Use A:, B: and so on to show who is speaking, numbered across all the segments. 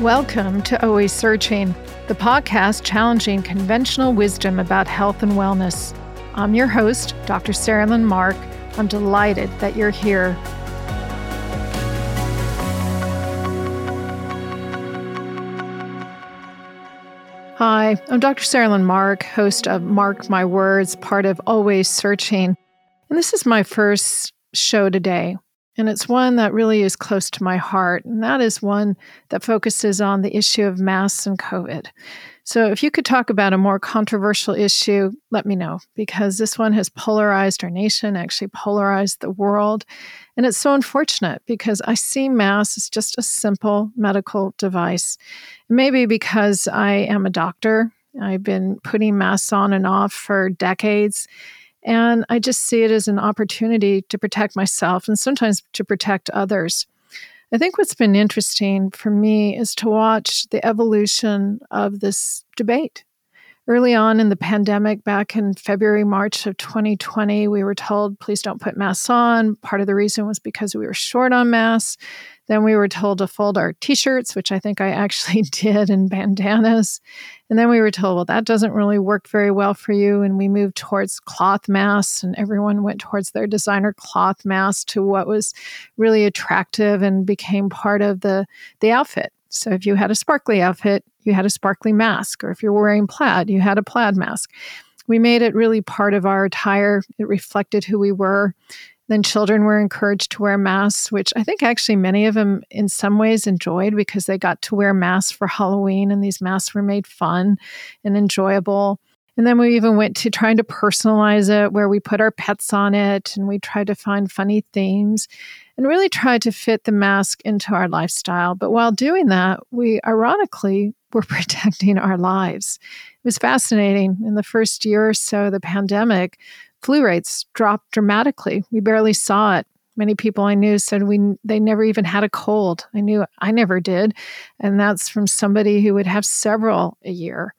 A: Welcome to Always Searching, the podcast challenging conventional wisdom about health and wellness. I'm your host, Dr. Saralyn Mark. I'm delighted that you're here. Hi, I'm Dr. Saralyn Mark, host of Mark My Words, part of Always Searching. And this is my first show today. And it's one that really is close to my heart. And that is one that focuses on the issue of masks and COVID. So if you could talk about a more controversial issue, let me know, because this one has polarized our nation, actually polarized the world. And it's so unfortunate because I see masks as just a simple medical device. Maybe because I am a doctor, I've been putting masks on and off for decades. And I just see it as an opportunity to protect myself and sometimes to protect others. I think what's been interesting for me is to watch the evolution of this debate. Early on in the pandemic, back in February, March of 2020, we were told, please don't put masks on. Part of the reason was because we were short on masks. Then we were told to fold our t shirts, which I think I actually did, and bandanas. And then we were told, well, that doesn't really work very well for you. And we moved towards cloth masks, and everyone went towards their designer cloth mask to what was really attractive and became part of the, the outfit. So if you had a sparkly outfit, you had a sparkly mask. Or if you're wearing plaid, you had a plaid mask. We made it really part of our attire. It reflected who we were. Then children were encouraged to wear masks, which I think actually many of them in some ways enjoyed because they got to wear masks for Halloween and these masks were made fun and enjoyable. And then we even went to trying to personalize it where we put our pets on it and we tried to find funny themes and really tried to fit the mask into our lifestyle. But while doing that, we ironically were protecting our lives. It was fascinating. In the first year or so of the pandemic, flu rates dropped dramatically. We barely saw it. Many people I knew said we they never even had a cold. I knew I never did, and that's from somebody who would have several a year.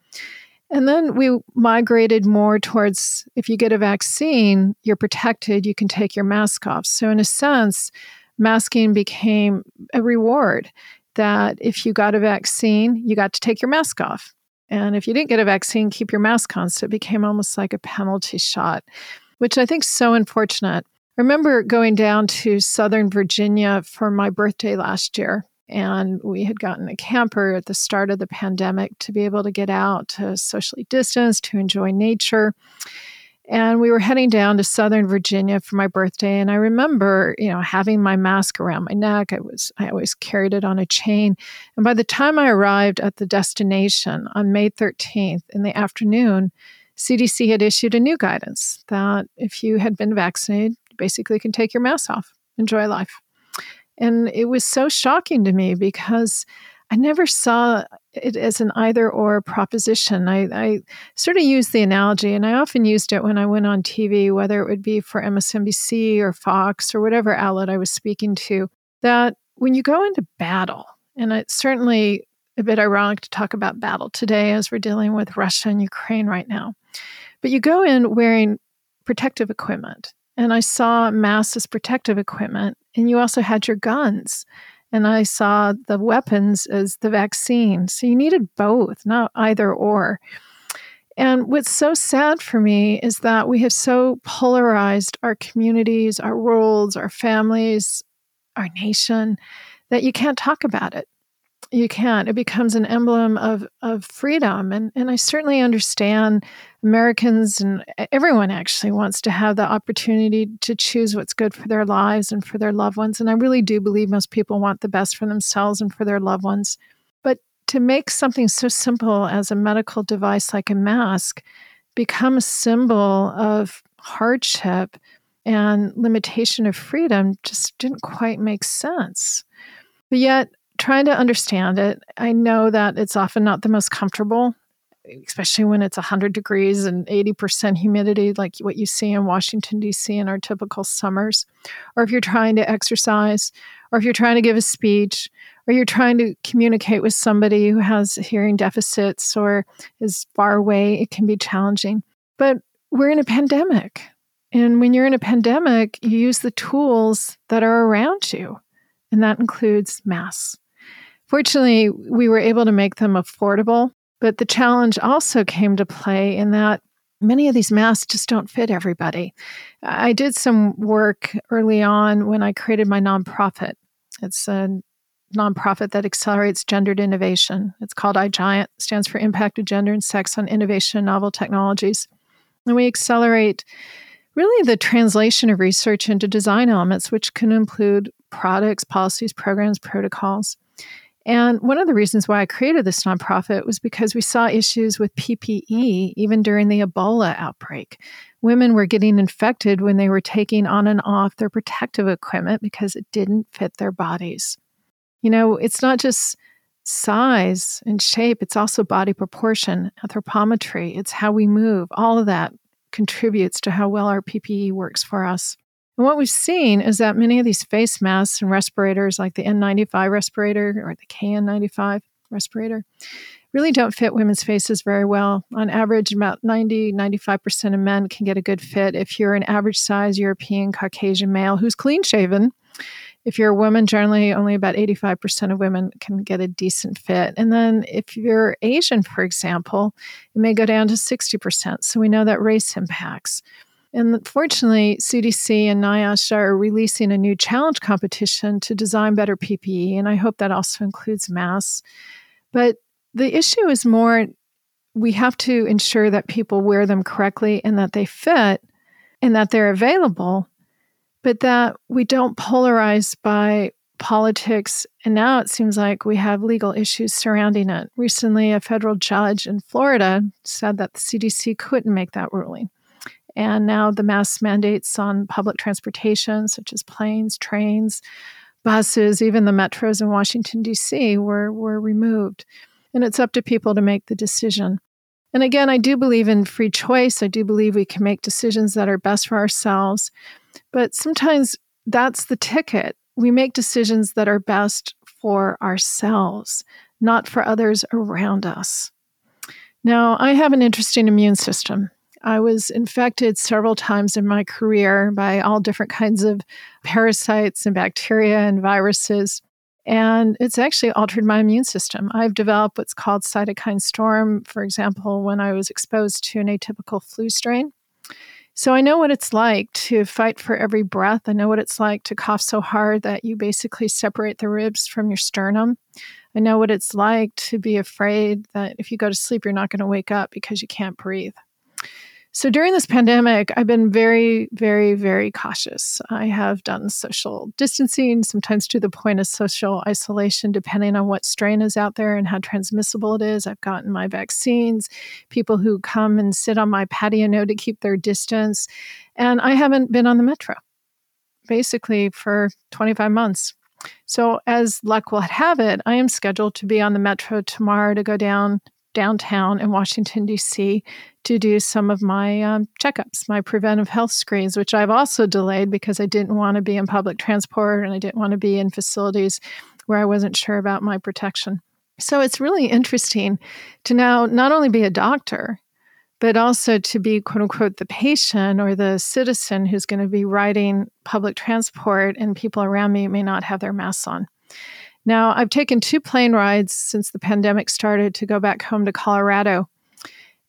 A: And then we migrated more towards if you get a vaccine, you're protected, you can take your mask off. So, in a sense, masking became a reward that if you got a vaccine, you got to take your mask off. And if you didn't get a vaccine, keep your mask on. So it became almost like a penalty shot, which I think is so unfortunate. I remember going down to Southern Virginia for my birthday last year. And we had gotten a camper at the start of the pandemic to be able to get out to socially distance, to enjoy nature. And we were heading down to Southern Virginia for my birthday. And I remember, you know, having my mask around my neck. I was, I always carried it on a chain. And by the time I arrived at the destination on May 13th in the afternoon, CDC had issued a new guidance that if you had been vaccinated, you basically can take your mask off, enjoy life. And it was so shocking to me because I never saw it as an either or proposition. I, I, sort of used the analogy, and I often used it when I went on TV, whether it would be for MSNBC or Fox or whatever outlet I was speaking to, that when you go into battle, and it's certainly a bit ironic to talk about battle today as we're dealing with Russia and Ukraine right now, but you go in wearing protective equipment. And I saw masks as protective equipment, and you also had your guns and I saw the weapons as the vaccine. So you needed both, not either or. And what's so sad for me is that we have so polarized our communities, our worlds, our families, our nation, that you can't talk about it you can't. It becomes an emblem of of freedom, and and I certainly understand Americans and everyone actually wants to have the opportunity to choose what's good for their lives and for their loved ones, and I really do believe most people want the best for themselves and for their loved ones. But to make something so simple as a medical device like a mask become a symbol of hardship and limitation of freedom just didn't quite make sense. But yet, trying to understand it. I know that it's often not the most comfortable, especially when it's 100 degrees and 80% humidity, like what you see in Washington, D.C. in our typical summers. Or if you're trying to exercise, or if you're trying to give a speech, or you're trying to communicate with somebody who has hearing deficits or is far away, it can be challenging. But we're in a pandemic. And when you're in a pandemic, you use the tools that are around you, and that includes masks. Fortunately, we were able to make them affordable, but the challenge also came to play in that many of these masks just don't fit everybody. I did some work early on when I created my nonprofit. It's a nonprofit that accelerates gendered innovation. It's called iGiant, stands for Impact of Gender and Sex on Innovation and Novel Technologies. And we accelerate really the translation of research into design elements, which can include products, policies, programs, protocols. And one of the reasons why I created this nonprofit was because we saw issues with PPE even during the Ebola outbreak. Women were getting infected when they were taking on and off their protective equipment because it didn't fit their bodies. You know, it's not just size and shape, it's also body proportion, anthropometry, it's how we move. All of that contributes to how well our PPE works for us. And what we've seen is that many of these face masks and respirators, like the N95 respirator or the KN95 respirator, really don't fit women's faces very well. On average, about 90, 95% of men can get a good fit if you're an average size European Caucasian male who's clean shaven. If you're a woman, generally only about 85% of women can get a decent fit. And then if you're Asian, for example, it may go down to 60%. So we know that race impacts. And fortunately, CDC and NIOSH are releasing a new challenge competition to design better PPE, and I hope that also includes masks. But the issue is more we have to ensure that people wear them correctly and that they fit and that they're available, but that we don't polarize by politics. And now it seems like we have legal issues surrounding it. Recently, a federal judge in Florida said that the CDC couldn't make that ruling. And now the mask mandates on public transportation, such as planes, trains, buses, even the metros in Washington, D.C., were, were removed. And it's up to people to make the decision. And again, I do believe in free choice. I do believe we can make decisions that are best for ourselves. But sometimes that's the ticket. We make decisions that are best for ourselves, not for others around us. Now, I have an interesting immune system. I was infected several times in my career by all different kinds of parasites and bacteria and viruses. And it's actually altered my immune system. I've developed what's called cytokine storm, for example, when I was exposed to an atypical flu strain. So I know what it's like to fight for every breath. I know what it's like to cough so hard that you basically separate the ribs from your sternum. I know what it's like to be afraid that if you go to sleep, you're not going to wake up because you can't breathe. So during this pandemic, I've been very, very, very cautious. I have done social distancing, sometimes to the point of social isolation, depending on what strain is out there and how transmissible it is. I've gotten my vaccines. People who come and sit on my patio know to keep their distance. And I haven't been on the metro basically for 25 months. So, as luck will have it, I am scheduled to be on the metro tomorrow to go down downtown in Washington, D.C. to do some of my um, checkups, my preventive health screens, which I've also delayed because I didn't want to be in public transport and I didn't want to be in facilities where I wasn't sure about my protection. So it's really interesting to now not only be a doctor, but also to be quote unquote the patient or the citizen who's going to be riding public transport and people around me may not have their masks on. Now, I've taken two plane rides since the pandemic started to go back home to Colorado.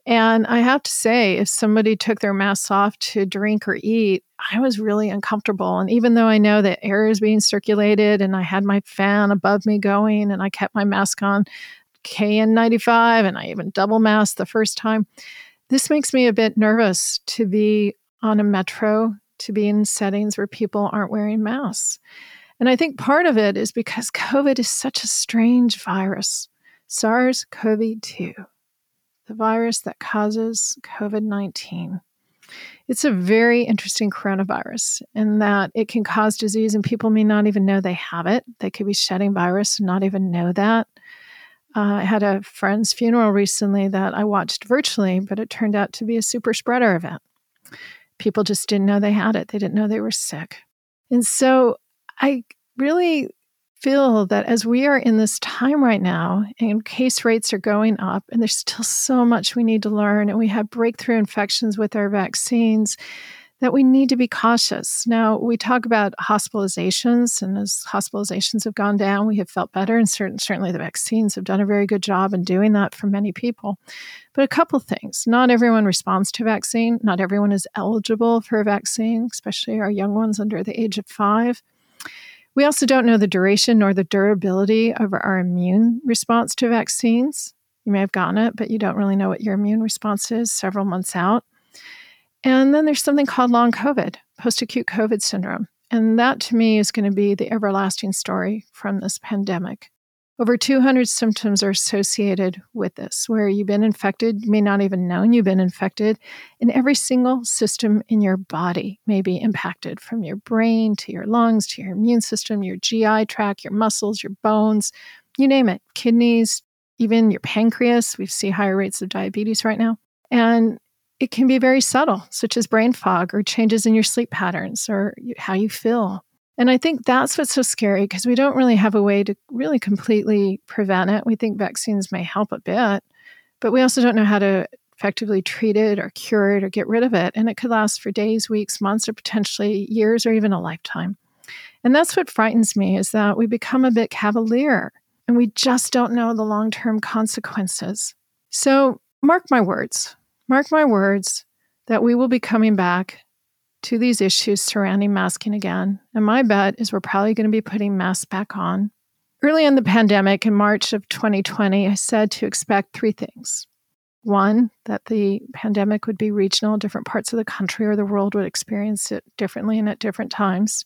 A: And I have to say, if somebody took their masks off to drink or eat, I was really uncomfortable. And even though I know that air is being circulated and I had my fan above me going and I kept my mask on KN95 and I even double masked the first time, this makes me a bit nervous to be on a metro, to be in settings where people aren't wearing masks. And I think part of it is because COVID is such a strange virus. SARS CoV 2, the virus that causes COVID 19. It's a very interesting coronavirus in that it can cause disease and people may not even know they have it. They could be shedding virus and not even know that. Uh, I had a friend's funeral recently that I watched virtually, but it turned out to be a super spreader event. People just didn't know they had it, they didn't know they were sick. And so I really feel that as we are in this time right now and case rates are going up and there's still so much we need to learn and we have breakthrough infections with our vaccines that we need to be cautious. Now, we talk about hospitalizations, and as hospitalizations have gone down, we have felt better, and certain, certainly the vaccines have done a very good job in doing that for many people. But a couple things not everyone responds to vaccine, not everyone is eligible for a vaccine, especially our young ones under the age of five. We also don't know the duration nor the durability of our immune response to vaccines. You may have gotten it, but you don't really know what your immune response is several months out. And then there's something called long COVID, post acute COVID syndrome. And that to me is going to be the everlasting story from this pandemic. Over 200 symptoms are associated with this, where you've been infected, you may not even know you've been infected, and every single system in your body may be impacted from your brain to your lungs to your immune system, your GI tract, your muscles, your bones, you name it, kidneys, even your pancreas. We see higher rates of diabetes right now. And it can be very subtle, such as brain fog or changes in your sleep patterns or how you feel. And I think that's what's so scary because we don't really have a way to really completely prevent it. We think vaccines may help a bit, but we also don't know how to effectively treat it or cure it or get rid of it. And it could last for days, weeks, months, or potentially years or even a lifetime. And that's what frightens me is that we become a bit cavalier and we just don't know the long term consequences. So, mark my words, Mark my words that we will be coming back to these issues surrounding masking again. And my bet is we're probably going to be putting masks back on. Early in the pandemic, in March of 2020, I said to expect three things. One, that the pandemic would be regional, different parts of the country or the world would experience it differently and at different times.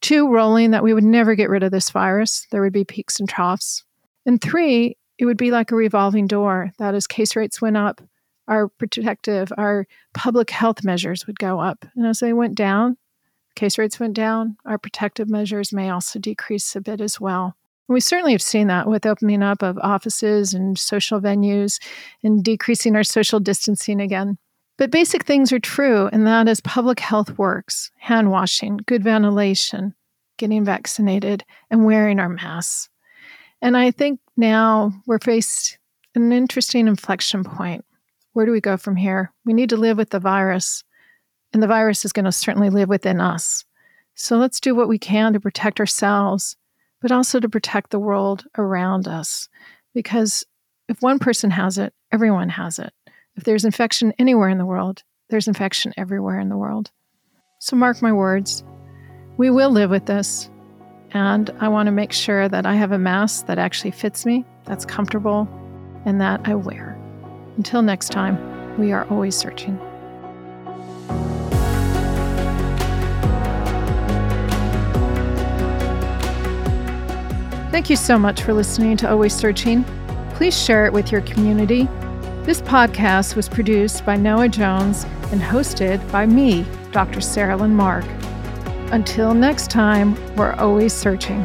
A: Two, rolling, that we would never get rid of this virus. There would be peaks and troughs. And three, it would be like a revolving door, that as case rates went up, our protective, our public health measures would go up. And as they went down, case rates went down, our protective measures may also decrease a bit as well. And we certainly have seen that with opening up of offices and social venues and decreasing our social distancing again. But basic things are true, and that is public health works hand washing, good ventilation, getting vaccinated, and wearing our masks. And I think now we're faced an interesting inflection point where do we go from here? We need to live with the virus, and the virus is going to certainly live within us. So let's do what we can to protect ourselves, but also to protect the world around us. Because if one person has it, everyone has it. If there's infection anywhere in the world, there's infection everywhere in the world. So mark my words, we will live with this. And I want to make sure that I have a mask that actually fits me, that's comfortable, and that I wear. Until next time, we are always searching. Thank you so much for listening to Always Searching. Please share it with your community. This podcast was produced by Noah Jones and hosted by me, Dr. Saralyn Mark. Until next time, we're always searching.